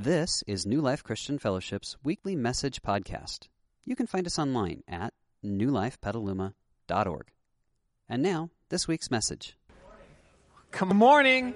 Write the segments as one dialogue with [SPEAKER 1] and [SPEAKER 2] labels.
[SPEAKER 1] This is New Life Christian Fellowship's weekly message podcast. You can find us online at newlifepetaluma.org. And now, this week's message.
[SPEAKER 2] Good morning.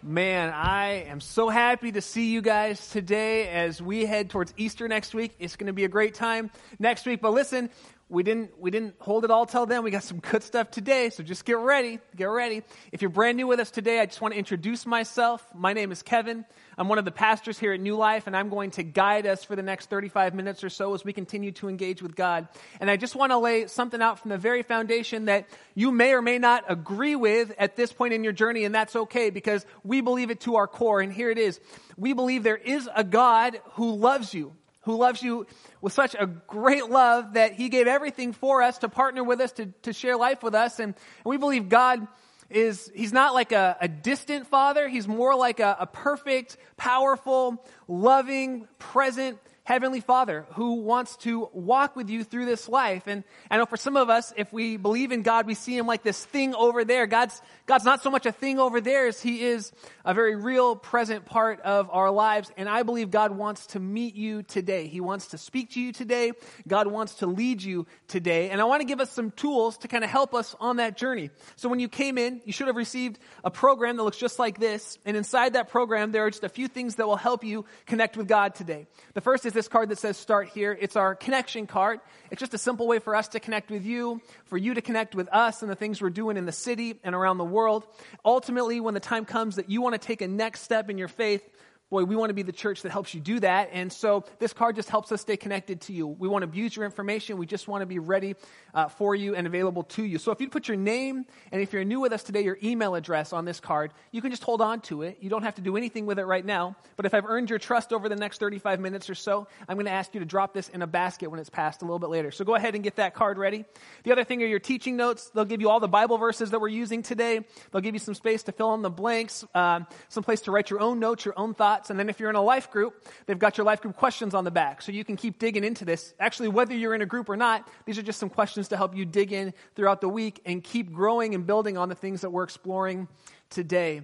[SPEAKER 2] Man, I am so happy to see you guys today as we head towards Easter next week. It's going to be a great time next week. But listen, we didn't we didn't hold it all till then. We got some good stuff today, so just get ready. Get ready. If you're brand new with us today, I just want to introduce myself. My name is Kevin. I'm one of the pastors here at New Life, and I'm going to guide us for the next 35 minutes or so as we continue to engage with God. And I just want to lay something out from the very foundation that you may or may not agree with at this point in your journey, and that's okay because we believe it to our core. And here it is. We believe there is a God who loves you who loves you with such a great love that he gave everything for us to partner with us, to, to share life with us. And, and we believe God is, he's not like a, a distant father. He's more like a, a perfect, powerful, loving, present Heavenly Father who wants to walk with you through this life. And I know for some of us, if we believe in God, we see Him like this thing over there. God's, God's not so much a thing over there as He is a very real, present part of our lives. And I believe God wants to meet you today. He wants to speak to you today. God wants to lead you today. And I want to give us some tools to kind of help us on that journey. So when you came in, you should have received a program that looks just like this. And inside that program, there are just a few things that will help you connect with God today. The first is is this card that says start here. It's our connection card. It's just a simple way for us to connect with you, for you to connect with us and the things we're doing in the city and around the world. Ultimately, when the time comes that you want to take a next step in your faith, boy, we want to be the church that helps you do that. And so this card just helps us stay connected to you. We want to abuse your information. We just want to be ready uh, for you and available to you. So if you put your name and if you're new with us today, your email address on this card, you can just hold on to it. You don't have to do anything with it right now. But if I've earned your trust over the next 35 minutes or so, I'm going to ask you to drop this in a basket when it's passed a little bit later. So go ahead and get that card ready. The other thing are your teaching notes. They'll give you all the Bible verses that we're using today. They'll give you some space to fill in the blanks, um, some place to write your own notes, your own thoughts. And then if you're in a life group, they've got your life group questions on the back. So you can keep digging into this. Actually, whether you're in a group or not, these are just some questions to help you dig in throughout the week and keep growing and building on the things that we're exploring today.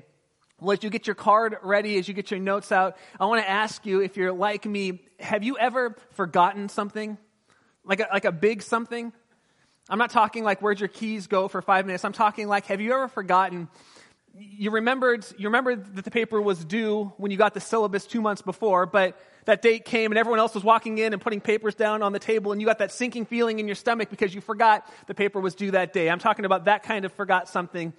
[SPEAKER 2] Well, as you get your card ready, as you get your notes out, I want to ask you if you're like me, have you ever forgotten something? Like a, like a big something? I'm not talking like where'd your keys go for five minutes. I'm talking like, have you ever forgotten you remembered, you remembered that the paper was due when you got the syllabus two months before, but that date came and everyone else was walking in and putting papers down on the table and you got that sinking feeling in your stomach because you forgot the paper was due that day. I'm talking about that kind of forgot something.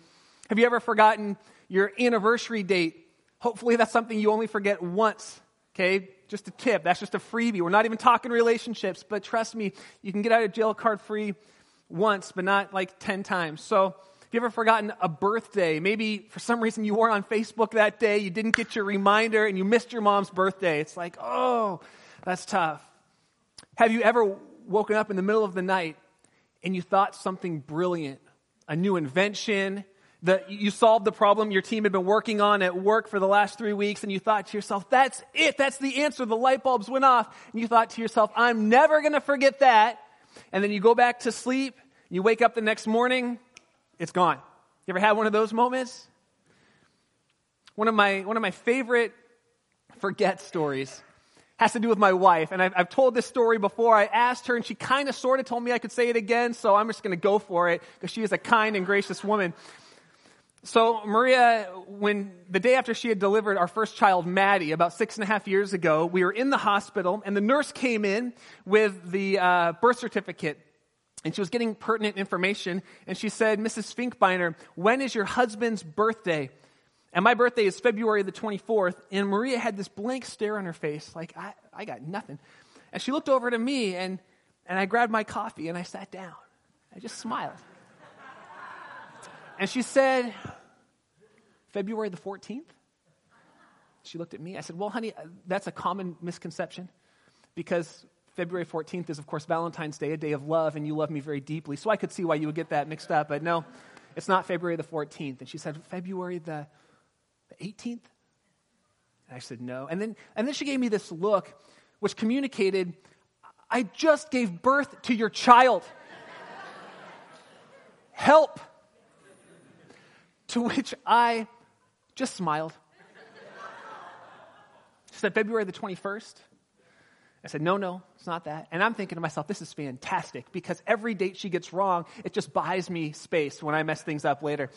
[SPEAKER 2] Have you ever forgotten your anniversary date? Hopefully that's something you only forget once. Okay? Just a tip. That's just a freebie. We're not even talking relationships, but trust me, you can get out of jail card free once, but not like 10 times. So, you ever forgotten a birthday? Maybe for some reason you weren't on Facebook that day, you didn't get your reminder, and you missed your mom's birthday. It's like, oh, that's tough. Have you ever woken up in the middle of the night and you thought something brilliant, a new invention, that you solved the problem your team had been working on at work for the last three weeks, and you thought to yourself, that's it, that's the answer. The light bulbs went off. And you thought to yourself, I'm never going to forget that. And then you go back to sleep, you wake up the next morning, it's gone. You ever had one of those moments? One of my, one of my favorite forget stories has to do with my wife. And I've, I've told this story before. I asked her, and she kind of sort of told me I could say it again, so I'm just going to go for it because she is a kind and gracious woman. So, Maria, when the day after she had delivered our first child, Maddie, about six and a half years ago, we were in the hospital, and the nurse came in with the uh, birth certificate and she was getting pertinent information, and she said, Mrs. Finkbeiner, when is your husband's birthday? And my birthday is February the 24th, and Maria had this blank stare on her face, like, I, I got nothing. And she looked over to me, and, and I grabbed my coffee, and I sat down. I just smiled. and she said, February the 14th? She looked at me. I said, Well, honey, uh, that's a common misconception because February 14th is, of course, Valentine's Day, a day of love, and you love me very deeply. So I could see why you would get that mixed up. But no, it's not February the 14th. And she said, February the, the 18th? And I said, no. And then, and then she gave me this look, which communicated, I just gave birth to your child. Help. To which I just smiled. She said, February the 21st. I said, no, no, it's not that. And I'm thinking to myself, this is fantastic because every date she gets wrong, it just buys me space when I mess things up later.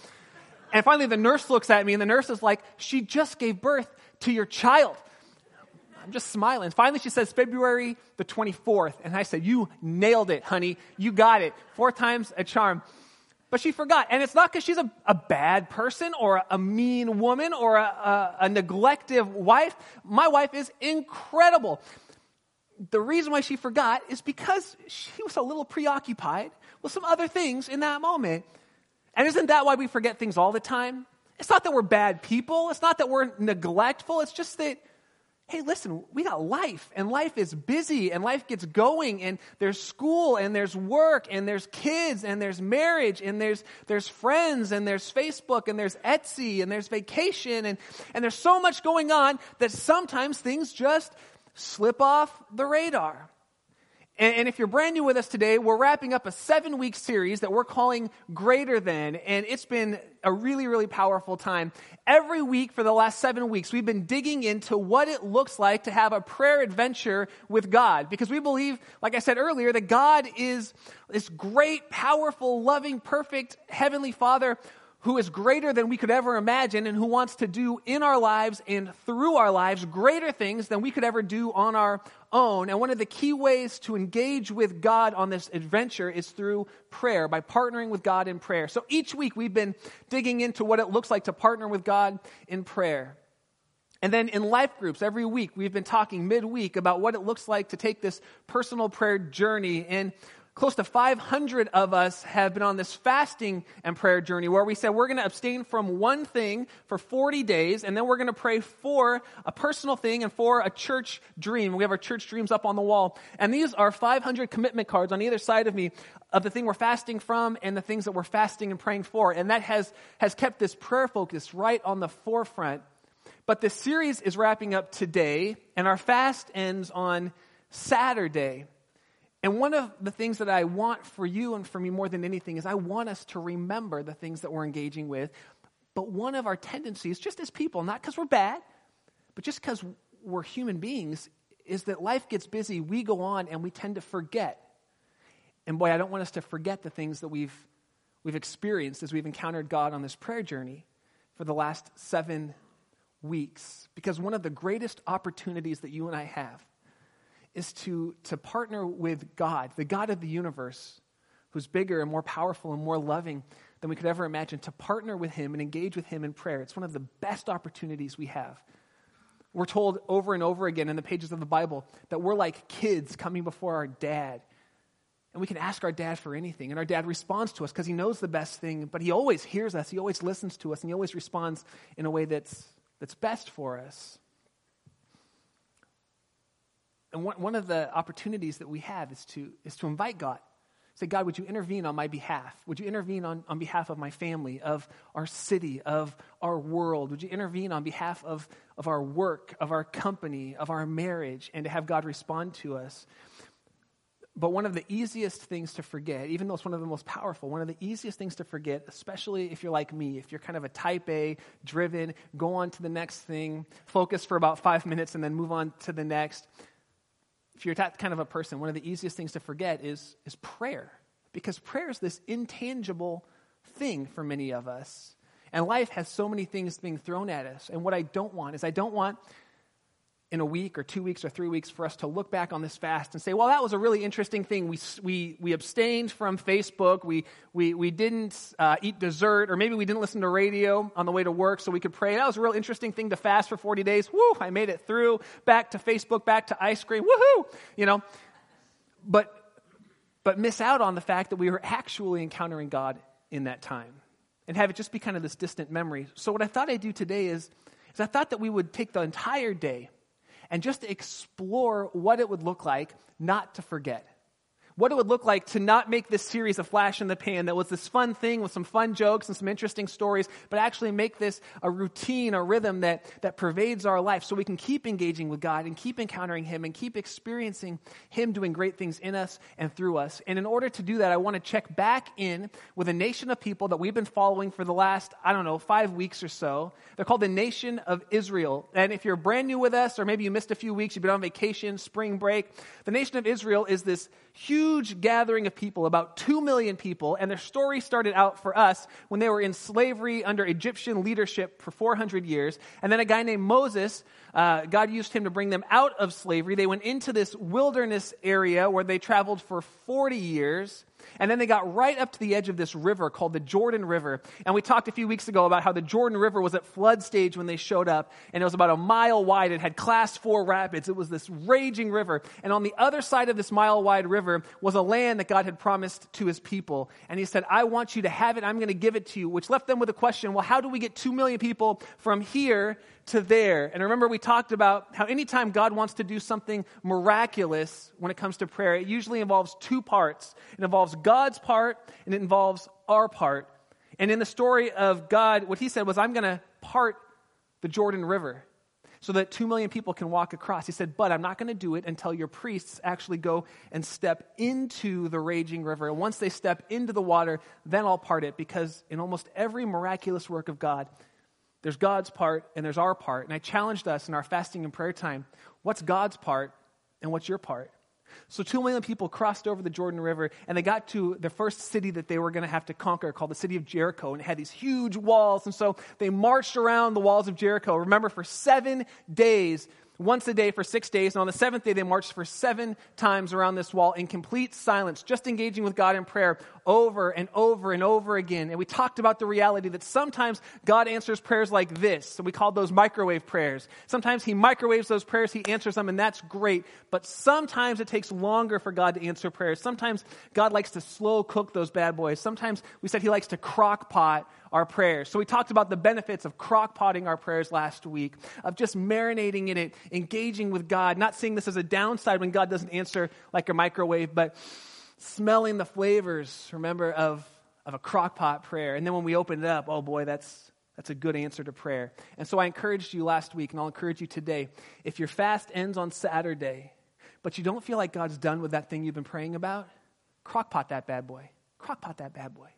[SPEAKER 2] And finally, the nurse looks at me and the nurse is like, she just gave birth to your child. I'm just smiling. Finally, she says, February the 24th. And I said, You nailed it, honey. You got it. Four times a charm. But she forgot. And it's not because she's a, a, bad person or a, a mean woman or a, a, a neglective wife. My wife is incredible. The reason why she forgot is because she was a little preoccupied with some other things in that moment. And isn't that why we forget things all the time? It's not that we're bad people. It's not that we're neglectful. It's just that hey, listen, we got life, and life is busy, and life gets going, and there's school, and there's work, and there's kids, and there's marriage, and there's, there's friends, and there's Facebook, and there's Etsy, and there's vacation, and, and there's so much going on that sometimes things just slip off the radar. And, if you're brand new with us today, we're wrapping up a seven week series that we're calling Greater Than. And it's been a really, really powerful time. Every week for the last seven weeks, we've been digging into what it looks like to have a prayer adventure with God. Because we believe, like I said earlier, that God is this great, powerful, loving, perfect Heavenly Father who is greater than we could ever imagine and who wants to do in our lives and through our lives greater things than we could ever do on our own. And one of the key ways to engage with God on this adventure is through prayer, by partnering with God in prayer. So each week we've been digging into what it looks like to partner with God in prayer. And then in life groups, every week, we've been talking midweek about what it looks like to take this personal prayer journey. And close to 500 of us have been on this fasting and prayer journey where we said we're going to abstain from one thing for 40 days and then we're going to pray for a personal thing and for a church dream. We have our church dreams up on the wall. And these are 500 commitment cards on either side of me of the thing we're fasting from and the things that we're fasting and praying for. And that has, has kept this prayer focus right on the forefront. But this series is wrapping up today and our fast ends on Saturday. And one of the things that I want for you and for me more than anything is I want us to remember the things that we're engaging with. But one of our tendencies, just as people, not because we're bad, but just because we're human beings, is that life gets busy, we go on, and we tend to forget. And boy, I don't want us to forget the things that we've, we've experienced as we've encountered God on this prayer journey for the last seven weeks. Because one of the greatest opportunities that you and I have is to, to partner with God, the God of the universe, who's bigger and more powerful and more loving than we could ever imagine, to partner with Him and engage with Him in prayer. It's one of the best opportunities we have. We're told over and over again in the pages of the Bible that we're like kids coming before our dad. And we can ask our dad for anything. And our dad responds to us because he knows the best thing, but he always hears us, he always listens to us, and he always responds in a way that's, that's best for us. And one, one of the opportunities that we have is to, is to invite God. Say, God, would you intervene on my behalf? Would you intervene on, on behalf of my family, of our city, of our world? Would you intervene on behalf of, of our work, of our company, of our marriage, and to have God respond to us? But one of the easiest things to forget, even though it's one of the most powerful, one of the easiest things to forget, especially if you're like me, if you're kind of a type A, driven, go on to the next thing, focus for about five minutes, and then move on to the next if you're that kind of a person, one of the easiest things to forget is, is prayer. Because prayer is this intangible thing for many of us. And life has so many things being thrown at us. And what I don't want is I don't want in a week or two weeks or three weeks for us to look back on this fast and say, well, that was a really interesting thing. We, we, we abstained from Facebook. We, we, we didn't uh, eat dessert, or maybe we didn't listen to radio on the way to work so we could pray. That was a real interesting thing to fast for 40 days. Woo, I made it through. Back to Facebook, back to ice cream. Woohoo! You know, but, but miss out on the fact that we were actually encountering God in that time and have it just be kind of this distant memory. So, what I thought I'd do today is, is I thought that we would take the entire day and just explore what it would look like not to forget. What it would look like to not make this series a flash in the pan that was this fun thing with some fun jokes and some interesting stories, but actually make this a routine, a rhythm that, that pervades our life so we can keep engaging with God and keep encountering Him and keep experiencing Him doing great things in us and through us. And in order to do that, I want to check back in with a nation of people that we've been following for the last, I don't know, five weeks or so. They're called the Nation of Israel. And if you're brand new with us, or maybe you missed a few weeks, you've been on vacation, spring break, the Nation of Israel is this huge gathering of people, about 2 million people, and their story started out for us when they were in slavery under Egyptian leadership for 400 years. And then a guy named Moses, uh, God used him to bring them out of slavery. They went into this wilderness area where they traveled for 40 years. And then they got right up to the edge of this river called the Jordan River. And we talked a few weeks ago about how the Jordan River was at flood stage when they showed up. And it was about a mile wide. It had class four rapids. It was this raging river. And on the other side of this mile wide river was a land that God had promised to his people. And he said, I want you to have it. I'm going to give it to you, which left them with a question. Well, how do we get two million people from here to there. And remember, we talked about how anytime God wants to do something miraculous when it comes to prayer, it usually involves two parts it involves God's part and it involves our part. And in the story of God, what he said was, I'm going to part the Jordan River so that two million people can walk across. He said, But I'm not going to do it until your priests actually go and step into the raging river. And once they step into the water, then I'll part it, because in almost every miraculous work of God, there's God's part and there's our part. And I challenged us in our fasting and prayer time what's God's part and what's your part? So, two million people crossed over the Jordan River and they got to the first city that they were going to have to conquer called the city of Jericho. And it had these huge walls. And so they marched around the walls of Jericho. Remember, for seven days, once a day for six days. And on the seventh day, they marched for seven times around this wall in complete silence, just engaging with God in prayer over and over and over again. And we talked about the reality that sometimes God answers prayers like this. So we called those microwave prayers. Sometimes He microwaves those prayers, He answers them, and that's great. But sometimes it takes longer for God to answer prayers. Sometimes God likes to slow cook those bad boys. Sometimes we said He likes to crock pot our prayers. So we talked about the benefits of crock potting our prayers last week, of just marinating in it, engaging with God, not seeing this as a downside when God doesn't answer like a microwave, but smelling the flavors, remember, of, of a crock pot prayer. And then when we open it up, oh boy, that's, that's a good answer to prayer. And so I encouraged you last week, and I'll encourage you today. If your fast ends on Saturday, but you don't feel like God's done with that thing you've been praying about, crock pot that bad boy. Crock pot that bad boy.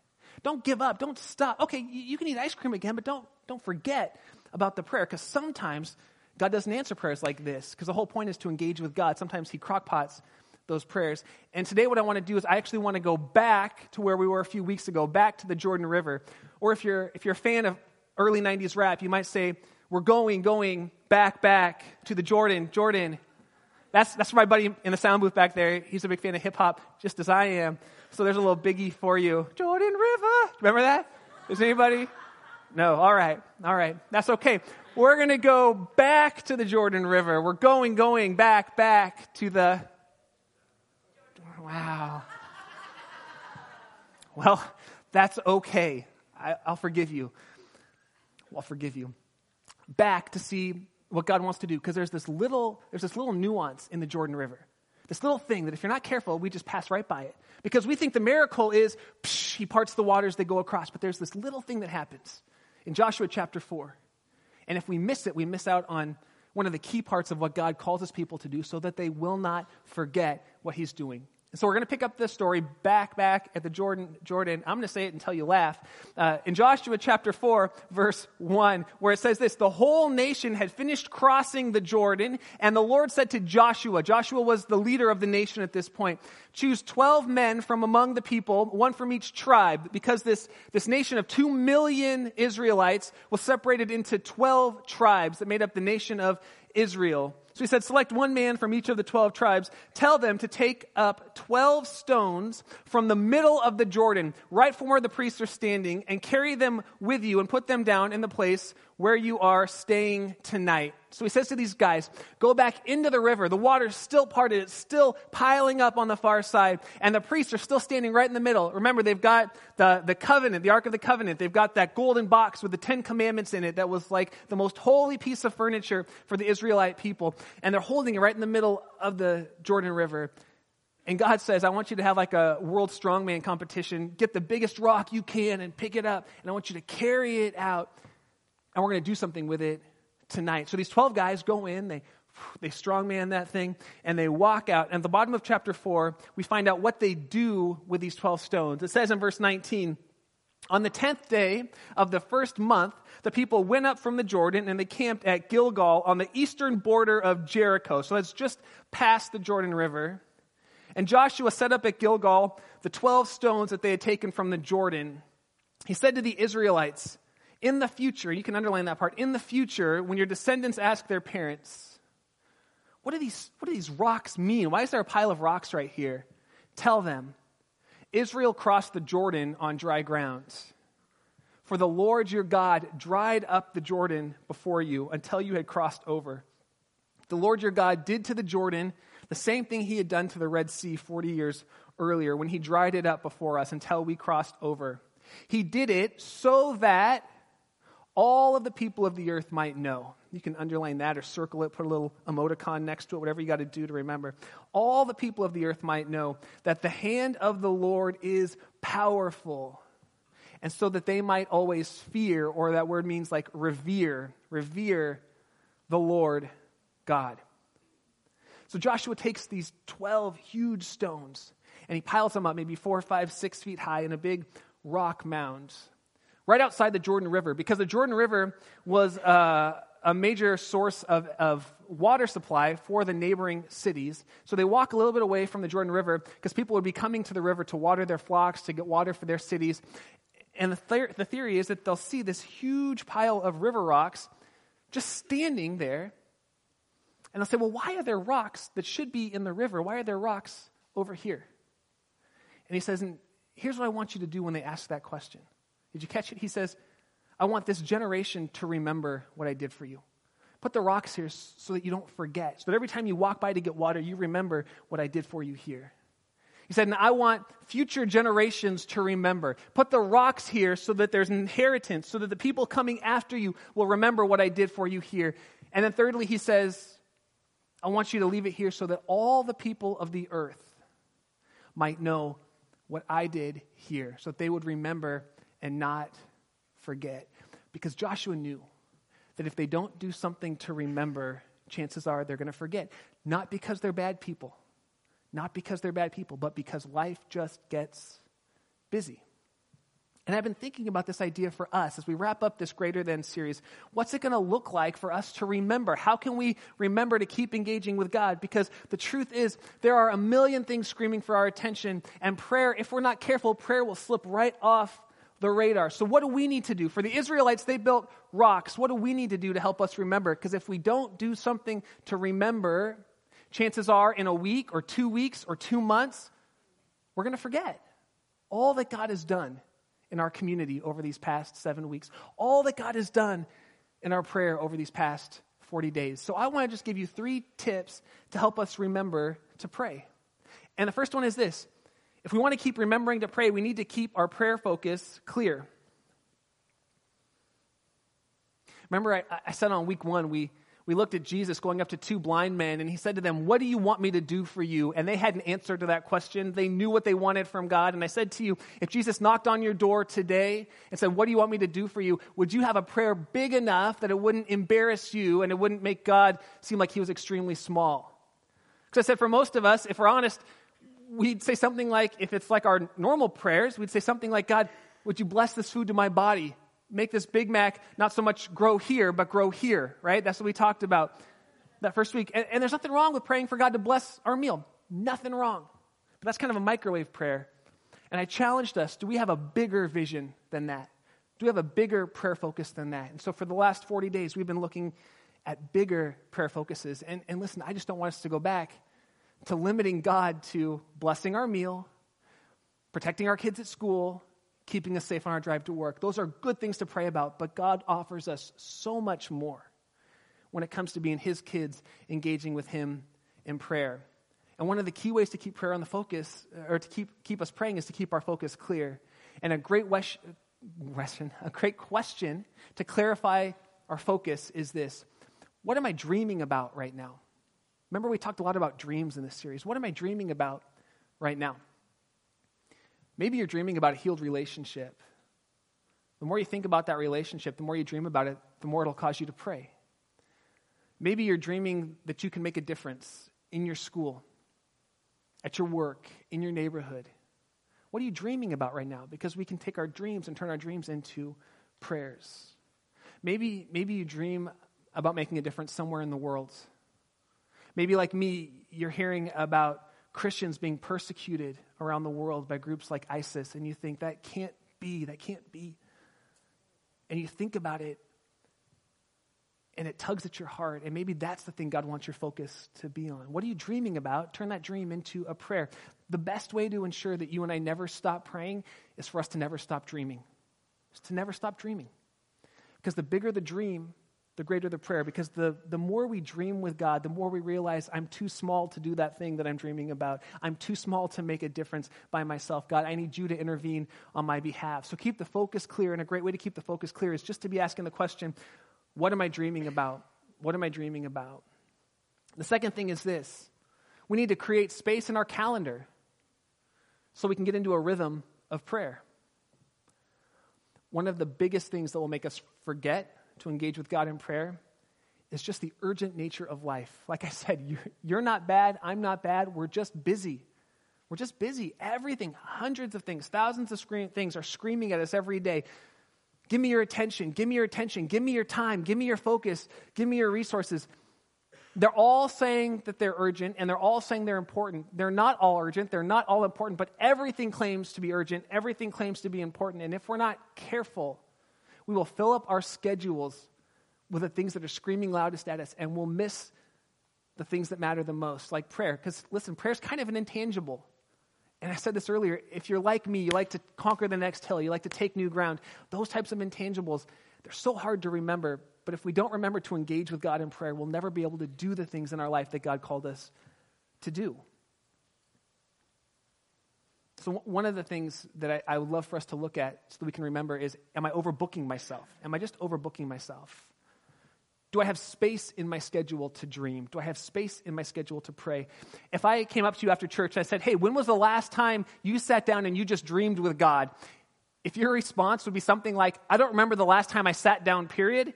[SPEAKER 2] Don't give up. Don't stop. Okay, you can eat ice cream again, but don't, don't forget about the prayer because sometimes God doesn't answer prayers like this because the whole point is to engage with God. Sometimes He crockpots those prayers. And today, what I want to do is I actually want to go back to where we were a few weeks ago, back to the Jordan River. Or if you're, if you're a fan of early 90s rap, you might say, We're going, going back, back to the Jordan, Jordan. That's, that's my buddy in the sound booth back there. He's a big fan of hip hop, just as I am. So there's a little biggie for you. Jordan River. Remember that? Is anybody? No. All right. All right. That's okay. We're going to go back to the Jordan River. We're going, going back, back to the Wow. Well, that's okay. I, will forgive you. I'll forgive you. Back to see what God wants to do because there's this little there's this little nuance in the Jordan River. This little thing that if you're not careful, we just pass right by it. Because we think the miracle is psh, he parts the waters, they go across. But there's this little thing that happens in Joshua chapter 4. And if we miss it, we miss out on one of the key parts of what God calls his people to do so that they will not forget what he's doing. And so we're going to pick up this story back, back at the Jordan. Jordan. I'm going to say it until you laugh. Uh, in Joshua chapter 4, verse 1, where it says this The whole nation had finished crossing the Jordan, and the Lord said to Joshua, Joshua was the leader of the nation at this point, choose 12 men from among the people, one from each tribe, because this, this nation of 2 million Israelites was separated into 12 tribes that made up the nation of Israel. So he said, Select one man from each of the 12 tribes. Tell them to take up 12 stones from the middle of the Jordan, right from where the priests are standing, and carry them with you and put them down in the place where you are staying tonight. So he says to these guys, go back into the river. The water's still parted. It's still piling up on the far side. And the priests are still standing right in the middle. Remember, they've got the, the covenant, the Ark of the Covenant. They've got that golden box with the Ten Commandments in it that was like the most holy piece of furniture for the Israelite people. And they're holding it right in the middle of the Jordan River. And God says, I want you to have like a world strongman competition. Get the biggest rock you can and pick it up. And I want you to carry it out. And we're going to do something with it tonight. So these 12 guys go in, they, they strongman that thing, and they walk out. And at the bottom of chapter 4, we find out what they do with these 12 stones. It says in verse 19, on the tenth day of the first month, the people went up from the Jordan and they camped at Gilgal on the eastern border of Jericho. So that's just past the Jordan River. And Joshua set up at Gilgal the 12 stones that they had taken from the Jordan. He said to the Israelites, In the future, you can underline that part, in the future, when your descendants ask their parents, what do these, what do these rocks mean? Why is there a pile of rocks right here? Tell them, Israel crossed the Jordan on dry grounds. For the Lord your God dried up the Jordan before you until you had crossed over. The Lord your God did to the Jordan the same thing he had done to the Red Sea 40 years earlier when he dried it up before us until we crossed over. He did it so that all of the people of the earth might know. You can underline that or circle it, put a little emoticon next to it, whatever you got to do to remember. All the people of the earth might know that the hand of the Lord is powerful. And so that they might always fear, or that word means like revere, revere the Lord God. So Joshua takes these 12 huge stones and he piles them up, maybe four, five, six feet high, in a big rock mound right outside the Jordan River, because the Jordan River was uh, a major source of, of water supply for the neighboring cities. So they walk a little bit away from the Jordan River because people would be coming to the river to water their flocks, to get water for their cities. And the, th- the theory is that they'll see this huge pile of river rocks just standing there and they'll say, well, why are there rocks that should be in the river? Why are there rocks over here? And he says, and here's what I want you to do when they ask that question. Did you catch it? He says, I want this generation to remember what I did for you. Put the rocks here so that you don't forget, so that every time you walk by to get water, you remember what I did for you here. He said, and I want future generations to remember. Put the rocks here so that there's an inheritance, so that the people coming after you will remember what I did for you here. And then thirdly, he says, I want you to leave it here so that all the people of the earth might know what I did here, so that they would remember and not forget. Because Joshua knew that if they don't do something to remember, chances are they're going to forget. Not because they're bad people, not because they're bad people, but because life just gets busy. And I've been thinking about this idea for us as we wrap up this Greater Than series. What's it going to look like for us to remember? How can we remember to keep engaging with God? Because the truth is, there are a million things screaming for our attention, and prayer, if we're not careful, prayer will slip right off the radar. So, what do we need to do? For the Israelites, they built rocks. What do we need to do to help us remember? Because if we don't do something to remember, chances are in a week or two weeks or two months, we're going to forget all that God has done in our community over these past seven weeks, all that God has done in our prayer over these past 40 days. So I want to just give you three tips to help us remember to pray. And the first one is this if we want to keep remembering to pray, we need to keep our prayer focus clear. Remember, I, I said on week one, we we looked at Jesus going up to two blind men, and he said to them, What do you want me to do for you? And they had an answer to that question. They knew what they wanted from God. And I said to you, if Jesus knocked on your door today and said, What do you want me to do for you? Would you have a prayer big enough that it wouldn't embarrass you and it wouldn't make God seem like he was extremely small? Because I said, for most of us, if we're honest, we'd say something like, if it's like our normal prayers, we'd say something like, God, would you bless this food to my body? make this Big Mac not so much grow here, but grow here, right? That's what we talked about that first week. And, and there's nothing wrong with praying for God to bless our meal. Nothing wrong. But that's kind of a microwave prayer. And I challenged us do we have a bigger vision than that? Do we have a bigger prayer focus than that? And so for the last 40 days, we've been looking at bigger prayer focuses. And, and listen, I just don't want us to go back to limiting God to blessing our meal, protecting our kids at school, keeping us safe on our drive to work. Those are good things to pray about, but God offers us so much more when it comes to being His kids engaging with Him in prayer. And one of the key ways to keep prayer on the focus, or to keep, keep us praying, is to keep our focus clear. And a great question, a great question to clarify our focus is this What am I dreaming about right now? Remember, we talked a lot about dreams in this series. What am I dreaming about right now. Maybe you're dreaming about a healed relationship. The more you think about that relationship, the more you dream about it, the more it'll cause you to pray. Maybe you're dreaming that you can make a difference in your school, at your work, in your neighborhood. What are you dreaming about right now? Because we can take our dreams and turn our dreams into prayers. Maybe, maybe you dream about making a difference somewhere in the world. Maybe, like me, you're hearing about Christians being persecuted around the world by groups like ISIS, and you think that can't be, that can't be. And you think about it, and it tugs at your heart, and maybe that's the thing God wants your focus to be on. What are you dreaming about? Turn that dream into a prayer. The best way to ensure that you and I never stop praying is for us to never stop dreaming. To never stop dreaming. Because the bigger the dream, the greater the prayer. Because the, the more we dream with God, the more we realize I'm too small to do that thing that I'm dreaming about. I'm too small to make a difference by myself. God, I need you to intervene on my behalf. So keep the focus clear. And a great way to keep the focus clear is just to be asking the question what am I dreaming about? What am I dreaming about? The second thing is this we need to create space in our calendar so we can get into a rhythm of prayer. One of the biggest things that will make us forget to engage with God in prayer is just the urgent nature of life. Like I said, you're, not bad, I'm not bad, we're just busy. We're just busy. Everything, hundreds of things, thousands of things are screaming at us every day. Give me your attention, give me your attention, give me your time, give me your focus, give me your resources. They're all saying that they're urgent and they're all saying they're important. They're not all urgent, they're not all important, but everything claims to be urgent, everything claims to be important. And if we're not careful, we will fill up our schedules with the things that are screaming loudest at us, and we'll miss the things that matter the most, like prayer. Because listen, prayer is kind of an intangible. And I said this earlier if you're like me, you like to conquer the next hill, you like to take new ground, those types of intangibles, they're so hard to remember. But if we don't remember to engage with God in prayer, we'll never be able to do the things in our life that God called us to do. So, one of the things that I, I, would love for us to look at so that we can remember is Am I overbooking myself? Am I just overbooking myself? Do I have space in my schedule to dream? Do I have space in my schedule to pray? If I came up to you after church and I said, Hey, when was the last time you sat down and you just dreamed with God? If your response would be something like, I don't remember the last time I sat down, period,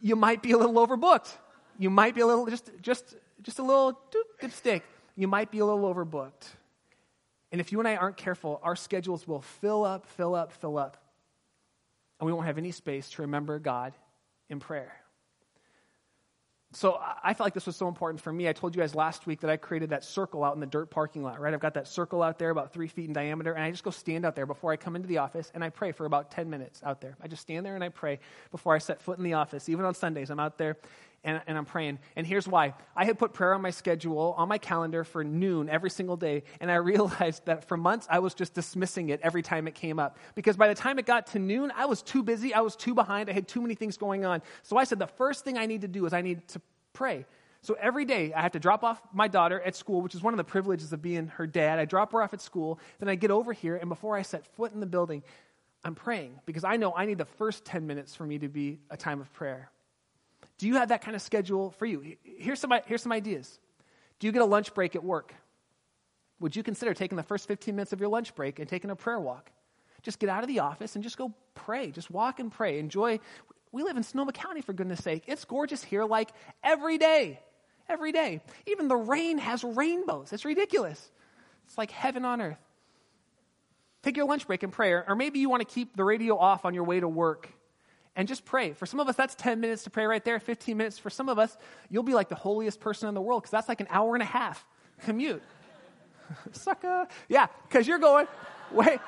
[SPEAKER 2] you might be a little overbooked. You might be a little, just, just, just a little dipstick. You might be a little overbooked. And if you and I aren't careful, our schedules will fill up, fill up, fill up. And we won't have any space to remember God in prayer. So I felt like this was so important for me. I told you guys last week that I created that circle out in the dirt parking lot, right? I've got that circle out there about three feet in diameter, and I just go stand out there before I come into the office and I pray for about 10 minutes out there. I just stand there and I pray before I set foot in the office. Even on Sundays, I'm out there and, and, I'm praying. And here's why I had put prayer on my schedule, on my calendar for noon every single day. And I realized that for months I was just dismissing it every time it came up. Because by the time it got to noon, I was too busy, I was too behind, I had too many things going on. So I said, the first thing I need to do is I need to pray. So every day I have to drop off my daughter at school, which is one of the privileges of being her dad. I drop her off at school, then I get over here, and before I set foot in the building, I'm praying because I know I need the first 10 minutes for me to be a time of prayer. Do you have that kind of schedule for you? Here's some, here's some ideas. Do you get a lunch break at work? Would you consider taking the first 15 minutes of your lunch break and taking a prayer walk? Just get out of the office and just go pray. Just walk and pray. Enjoy. We live in Sonoma County, for goodness sake. It's gorgeous here like every day. Every day. Even the rain has rainbows. It's ridiculous. It's like heaven on earth. Take your lunch break and pray. Or maybe you want to keep the radio off on your way to work and just pray. For some of us, that's 10 minutes to pray right there, 15 minutes. For some of us, you'll be like the holiest person in the world because that's like an hour and a half commute. Sucker. Yeah, because you're going, wait.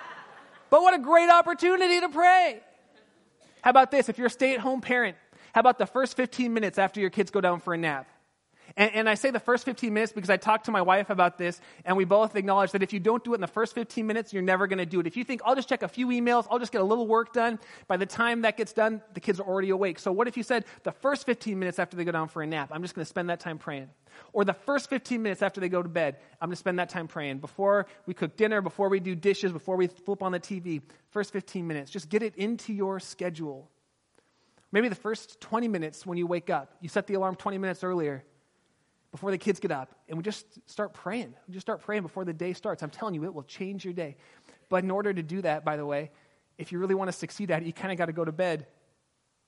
[SPEAKER 2] But what a great opportunity to pray. How about this? If you're a stay at home parent, how about the first 15 minutes after your kids go down for a nap? And, and, I say the first 15 minutes because I talked to my wife about this, and we both acknowledge that if you don't do it in the first 15 minutes, you're never going to do it. If you think, I'll just check a few emails, I'll just get a little work done, by the time that gets done, the kids are already awake. So what if you said the first 15 minutes after they go down for a nap, I'm just going to spend that time praying? Or the first 15 minutes after they go to bed, I'm going to spend that time praying. Before we cook dinner, before we do dishes, before we flip on the TV, first 15 minutes. Just get it into your schedule. Maybe the first 20 minutes when you wake up, you set the alarm 20 minutes earlier before the kids get up, and we just start praying. We just start praying before the day starts. I'm telling you, it will change your day. But in order to do that, by the way, if you really want to succeed at it, you kind of got to go to bed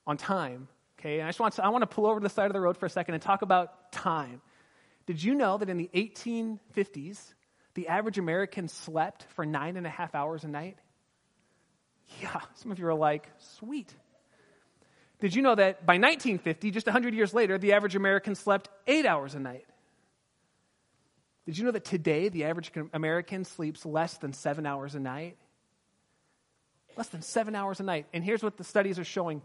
[SPEAKER 2] on time. Okay, and I just want to, I want to pull over to the side of the road for a second and talk about time. Did you know that in the 1850s, the average American slept for nine and a half hours a night? Yeah, some of you are like, sweet. Did you know that by 1950, just 100 years later, the average American slept eight hours a night? Did you know that today the average American sleeps less than seven hours a night? Less than seven hours a night. And here's what the studies are showing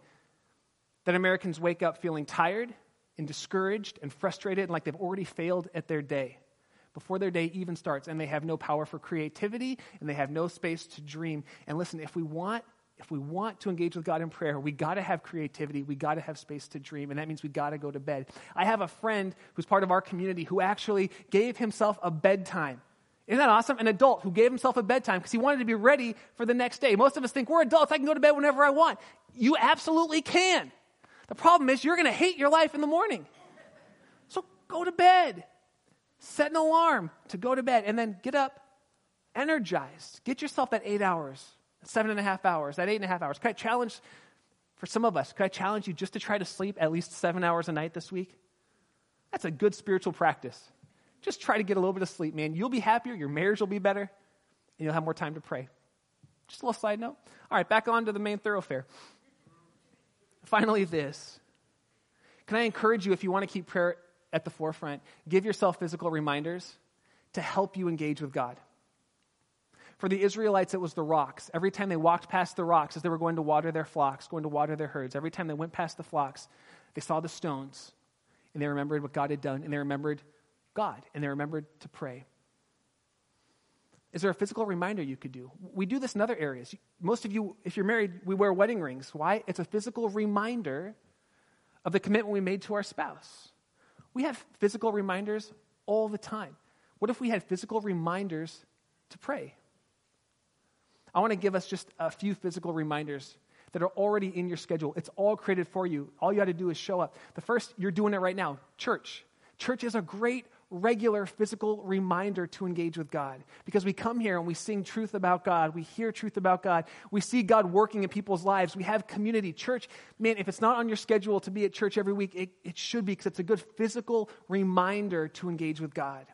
[SPEAKER 2] that Americans wake up feeling tired and discouraged and frustrated and like they've already failed at their day before their day even starts, and they have no power for creativity and they have no space to dream. And listen, if we want if we want to engage with God in prayer, we got to have creativity. We got to have space to dream, and that means we got to go to bed. I have a friend who's part of our community who actually gave himself a bedtime. Isn't that awesome? An adult who gave himself a bedtime because he wanted to be ready for the next day. Most of us think we're adults, I can go to bed whenever I want. You absolutely can. The problem is you're going to hate your life in the morning. So go to bed. Set an alarm to go to bed and then get up energized. Get yourself that eight hours seven and a half hours, that eight and a half hours. Could I challenge, for some of us, could I challenge you just to try to sleep at least seven hours a night this week? That's a good spiritual practice. Just try to get a little bit of sleep, man. You'll be happier, your marriage will be better, and you'll have more time to pray. Just a little side note. All right, back on to the main thoroughfare. Finally, this. Can I encourage you, if you want to keep prayer at the forefront, give yourself physical reminders to help you engage with God. For the Israelites, it was the rocks. Every time they walked past the rocks as they were going to water their flocks, going to water their herds, every time they went past the flocks, they saw the stones and they remembered what God had done and they remembered God and they remembered to pray. Is there a physical reminder you could do? We do this in other areas. Most of you, if you're married, we wear wedding rings. Why? It's a physical reminder of the commitment we made to our spouse. We have physical reminders all the time. What if we had physical reminders to pray? I want to give us just a few physical reminders that are already in your schedule. It's all created for you. All you got to do is show up. The first, you're doing it right now church. Church is a great regular physical reminder to engage with God because we come here and we sing truth about God. We hear truth about God. We see God working in people's lives. We have community. Church, man, if it's not on your schedule to be at church every week, it, it should be because it's a good physical reminder to engage with God.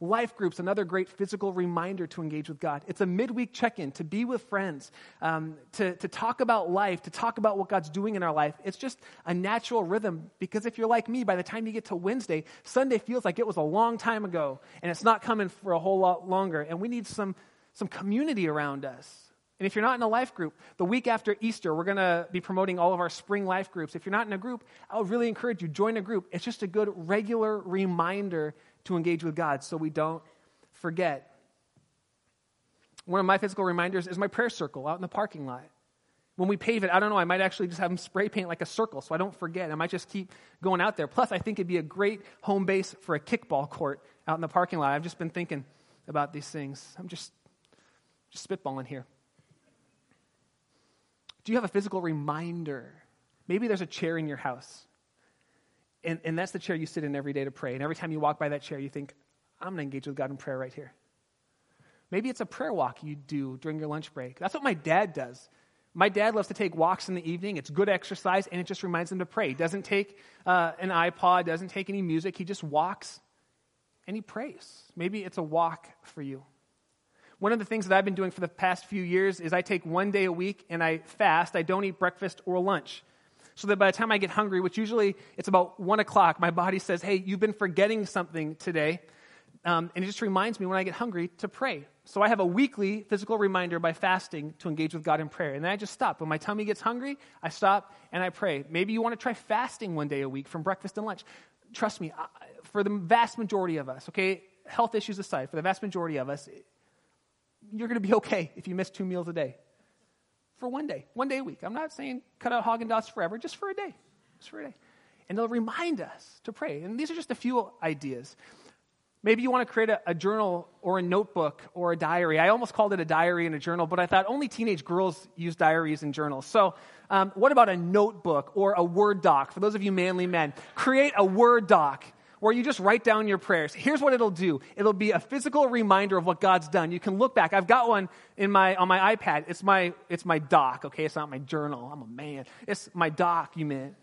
[SPEAKER 2] Life groups, another great physical reminder to engage with God. It's a midweek check in, to be with friends, um, to, to talk about life, to talk about what God's doing in our life. It's just a natural rhythm because if you're like me, by the time you get to Wednesday, Sunday feels like it was a long time ago and it's not coming for a whole lot longer. And we need some, some community around us. And if you're not in a life group, the week after Easter, we're going to be promoting all of our spring life groups. If you're not in a group, I would really encourage you join a group. It's just a good regular reminder to engage with God so we don't forget. One of my physical reminders is my prayer circle out in the parking lot. When we pave it, I don't know, I might actually just have them spray paint like a circle so I don't forget. I might just keep going out there. Plus, I think it'd be a great home base for a kickball court out in the parking lot. I've just been thinking about these things. I'm just, just spitballing here. Do you have a physical reminder? Maybe there's a chair in your house and, and that's the chair you sit in every day to pray. And every time you walk by that chair, you think, I'm going to engage with God in prayer right here. Maybe it's a prayer walk you do during your lunch break. That's what my dad does. My dad loves to take walks in the evening. It's good exercise, and it just reminds him to pray. He doesn't take uh, an iPod, doesn't take any music. He just walks and he prays. Maybe it's a walk for you. One of the things that I've been doing for the past few years is I take one day a week and I fast. I don't eat breakfast or lunch so that by the time I get hungry, which usually it's about one o'clock, my body says, Hey, you've been forgetting something today. Um, and it just reminds me when I get hungry to pray. So I have a weekly physical reminder by fasting to engage with God in prayer. And then I just stop. When my tummy gets hungry, I stop and I pray. Maybe you want to try fasting one day a week from breakfast and lunch. Trust me, for the vast majority of us, okay, health issues aside, for the vast majority of us, you're going to be okay if you miss two meals a day for one day, one day a week. I'm not saying cut out Haagen-Dazs forever, just for a day, just for a day. And they'll remind us to pray. And these are just a few ideas. Maybe you want to create a, a, journal or a notebook or a diary. I almost called it a diary and a journal, but I thought only teenage girls use diaries and journals. So, um, what about a notebook or a Word doc? For those of you manly men, create a Word doc where you just write down your prayers. Here's what it'll do. It'll be a physical reminder of what God's done. You can look back. I've got one in my on my iPad. It's my it's my doc, okay? It's not my journal. I'm a man. It's my document.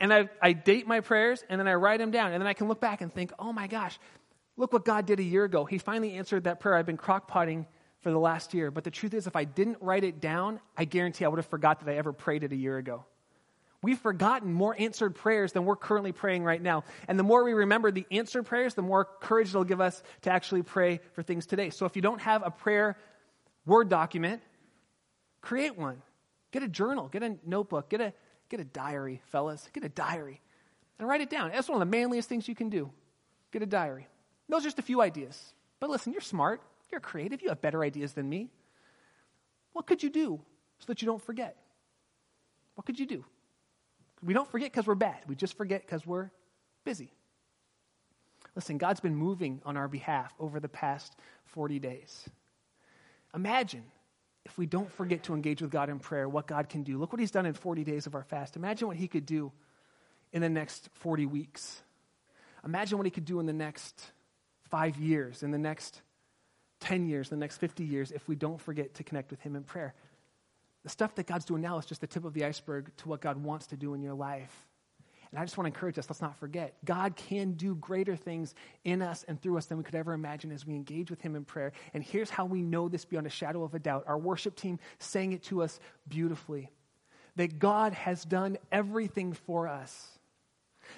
[SPEAKER 2] And I, I date my prayers and then I write them down. And then I can look back and think, oh my gosh, look what God did a year ago. He finally answered that prayer I've been crockpotting for the last year. But the truth is, if I didn't write it down, I guarantee I would have forgot that I ever prayed it a year ago. We've forgotten more answered prayers than we're currently praying right now. And the more we remember the answered prayers, the more courage it'll give us to actually pray for things today. So if you don't have a prayer Word document, create one. Get a journal, get a notebook, get a, get a diary, fellas. Get a diary and write it down. That's one of the manliest things you can do. Get a diary. Those are just a few ideas. But listen, you're smart, you're creative, you have better ideas than me. What could you do so that you don't forget? What could you do? We don't forget because we're bad. We just forget because we're busy. Listen, God's been moving on our behalf over the past 40 days. Imagine if we don't forget to engage with God in prayer, what God can do. Look what He's done in 40 days of our fast. Imagine what He could do in the next 40 weeks. Imagine what He could do in the next five years, in the next 10 years, the next 50 years, if we don't forget to connect with Him in prayer. The stuff that God's doing now is just the tip of the iceberg to what God wants to do in your life. And I just want to encourage us, let's not forget, God can do greater things in us and through us than we could ever imagine as we engage with Him in prayer. And here's how we know this beyond a shadow of a doubt. Our worship team sang it to us beautifully that God has done everything for us.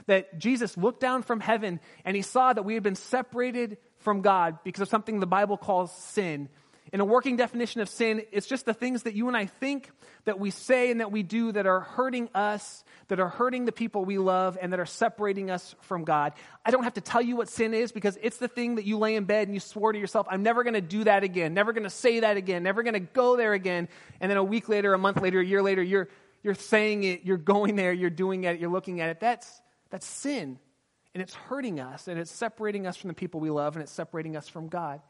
[SPEAKER 2] That Jesus looked down from heaven and He saw that we had been separated from God because of something the Bible calls sin in a working definition of sin, it's just the things that you and I think, that we say, and that we do that are hurting us, that are hurting the people we love, and that are separating us from God. I don't have to tell you what sin is because it's the thing that you lay in bed and you swore to yourself, I'm never going to do that again, never going to say that again, never going to go there again. And then a week later, a month later, a year later, you're, you're saying it, you're going there, you're doing it, you're looking at it. That's, that's sin. And it's hurting us, and it's separating us from the people we love, and it's separating us from God.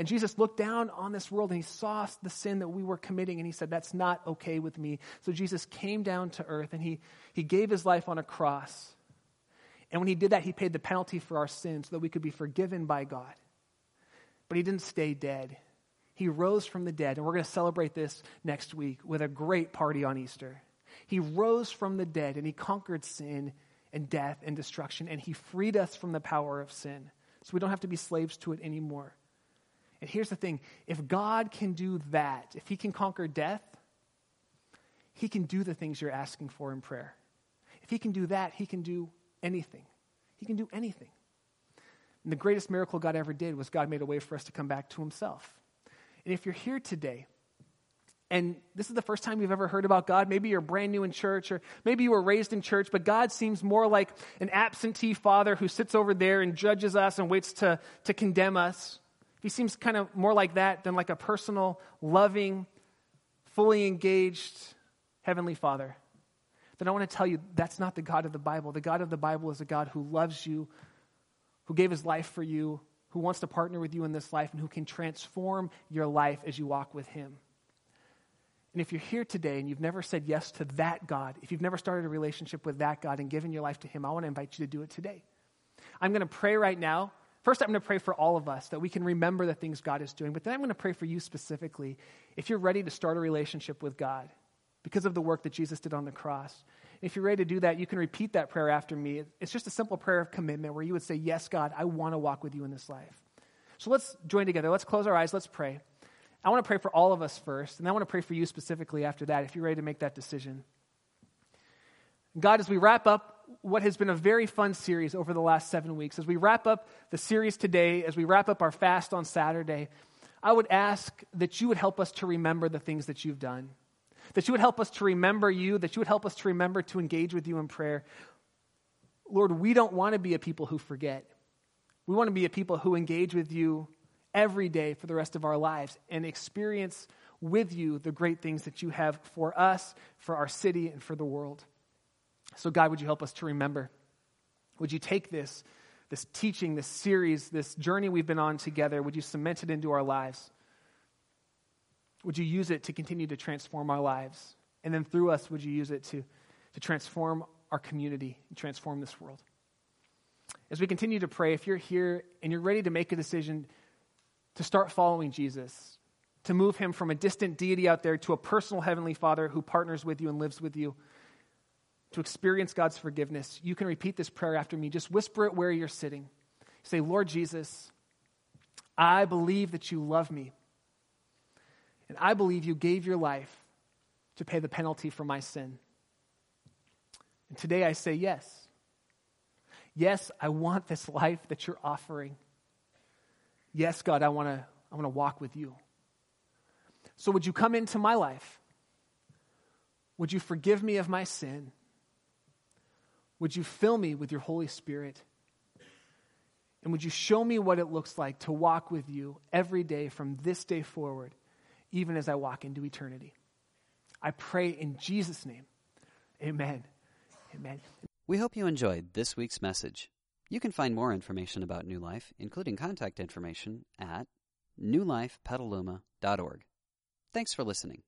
[SPEAKER 2] And Jesus looked down on this world and he saw the sin that we were committing and he said, That's not okay with me. So Jesus came down to earth and he, he gave his life on a cross. And when he did that, he paid the penalty for our sins so that we could be forgiven by God. But he didn't stay dead. He rose from the dead, and we're going to celebrate this next week with a great party on Easter. He rose from the dead and he conquered sin and death and destruction, and he freed us from the power of sin. So we don't have to be slaves to it anymore. And here's the thing if God can do that, if He can conquer death, He can do the things you're asking for in prayer. If He can do that, He can do anything. He can do anything. And the greatest miracle God ever did was God made a way for us to come back to Himself. And if you're here today, and this is the first time you've ever heard about God. Maybe you're brand new in church, or maybe you were raised in church, but God seems more like an absentee father who sits over there and judges us and waits to, to condemn us. He seems kind of more like that than like a personal, loving, fully engaged Heavenly Father. Then I want to tell you that's not the God of the Bible. The God of the Bible is a God who loves you, who gave his life for you, who wants to partner with you in this life, and who can transform your life as you walk with him. And if you're here today and you've never said yes to that God, if you've never started a relationship with that God and given your life to him, I want to invite you to do it today. I'm going to pray right now. First, I'm going to pray for all of us that we can remember the things God is doing. But then I'm going to pray for you specifically if you're ready to start a relationship with God because of the work that Jesus did on the cross. If you're ready to do that, you can repeat that prayer after me. It's just a simple prayer of commitment where you would say, Yes, God, I want to walk with you in this life. So let's join together. Let's close our eyes. Let's pray. I want to pray for all of us first, and I want to pray for you specifically after that if you're ready to make that decision. God, as we wrap up what has been a very fun series over the last seven weeks. As we wrap up the series today, as we wrap up our fast on Saturday, I would ask that you would help us to remember the things that you've done, that you would help us to remember you, that you would help us to remember to engage with you in prayer. Lord, we don't want to be a people who forget. We want to be a people who engage with you every day for the rest of our lives and experience with you the great things that you have for us, for our city, and for the world. So, God, would you help us to remember? Would you take this, this teaching, this series, this journey we've been on together, would you cement it into our lives? Would you use it to continue to transform our lives? And then through us, would you use it to, to transform our community and transform this world? as we continue to pray, if you're here and you're ready to make a decision to start following Jesus, to move him from a distant deity out there to a personal heavenly Father who partners with you and lives with you, to experience God's forgiveness, you can repeat this prayer after me. Just whisper it where you're sitting. Say, Lord Jesus, I believe that you love me. And I believe you gave your life to pay the penalty for my sin. And today I say yes. Yes, I want this life that you're offering. Yes, God, I want to I want to walk with you. So would you come into my life? Would you forgive me of my sin? Would you fill me with your Holy Spirit? And would you show me what it looks like to walk with you every day from this day forward, even as I walk into eternity? I pray in Jesus' name. Amen. Amen.
[SPEAKER 1] We hope you enjoyed this week's message. You can find more information about New Life, including contact information, at newlifepetaluma.org. Thanks for listening.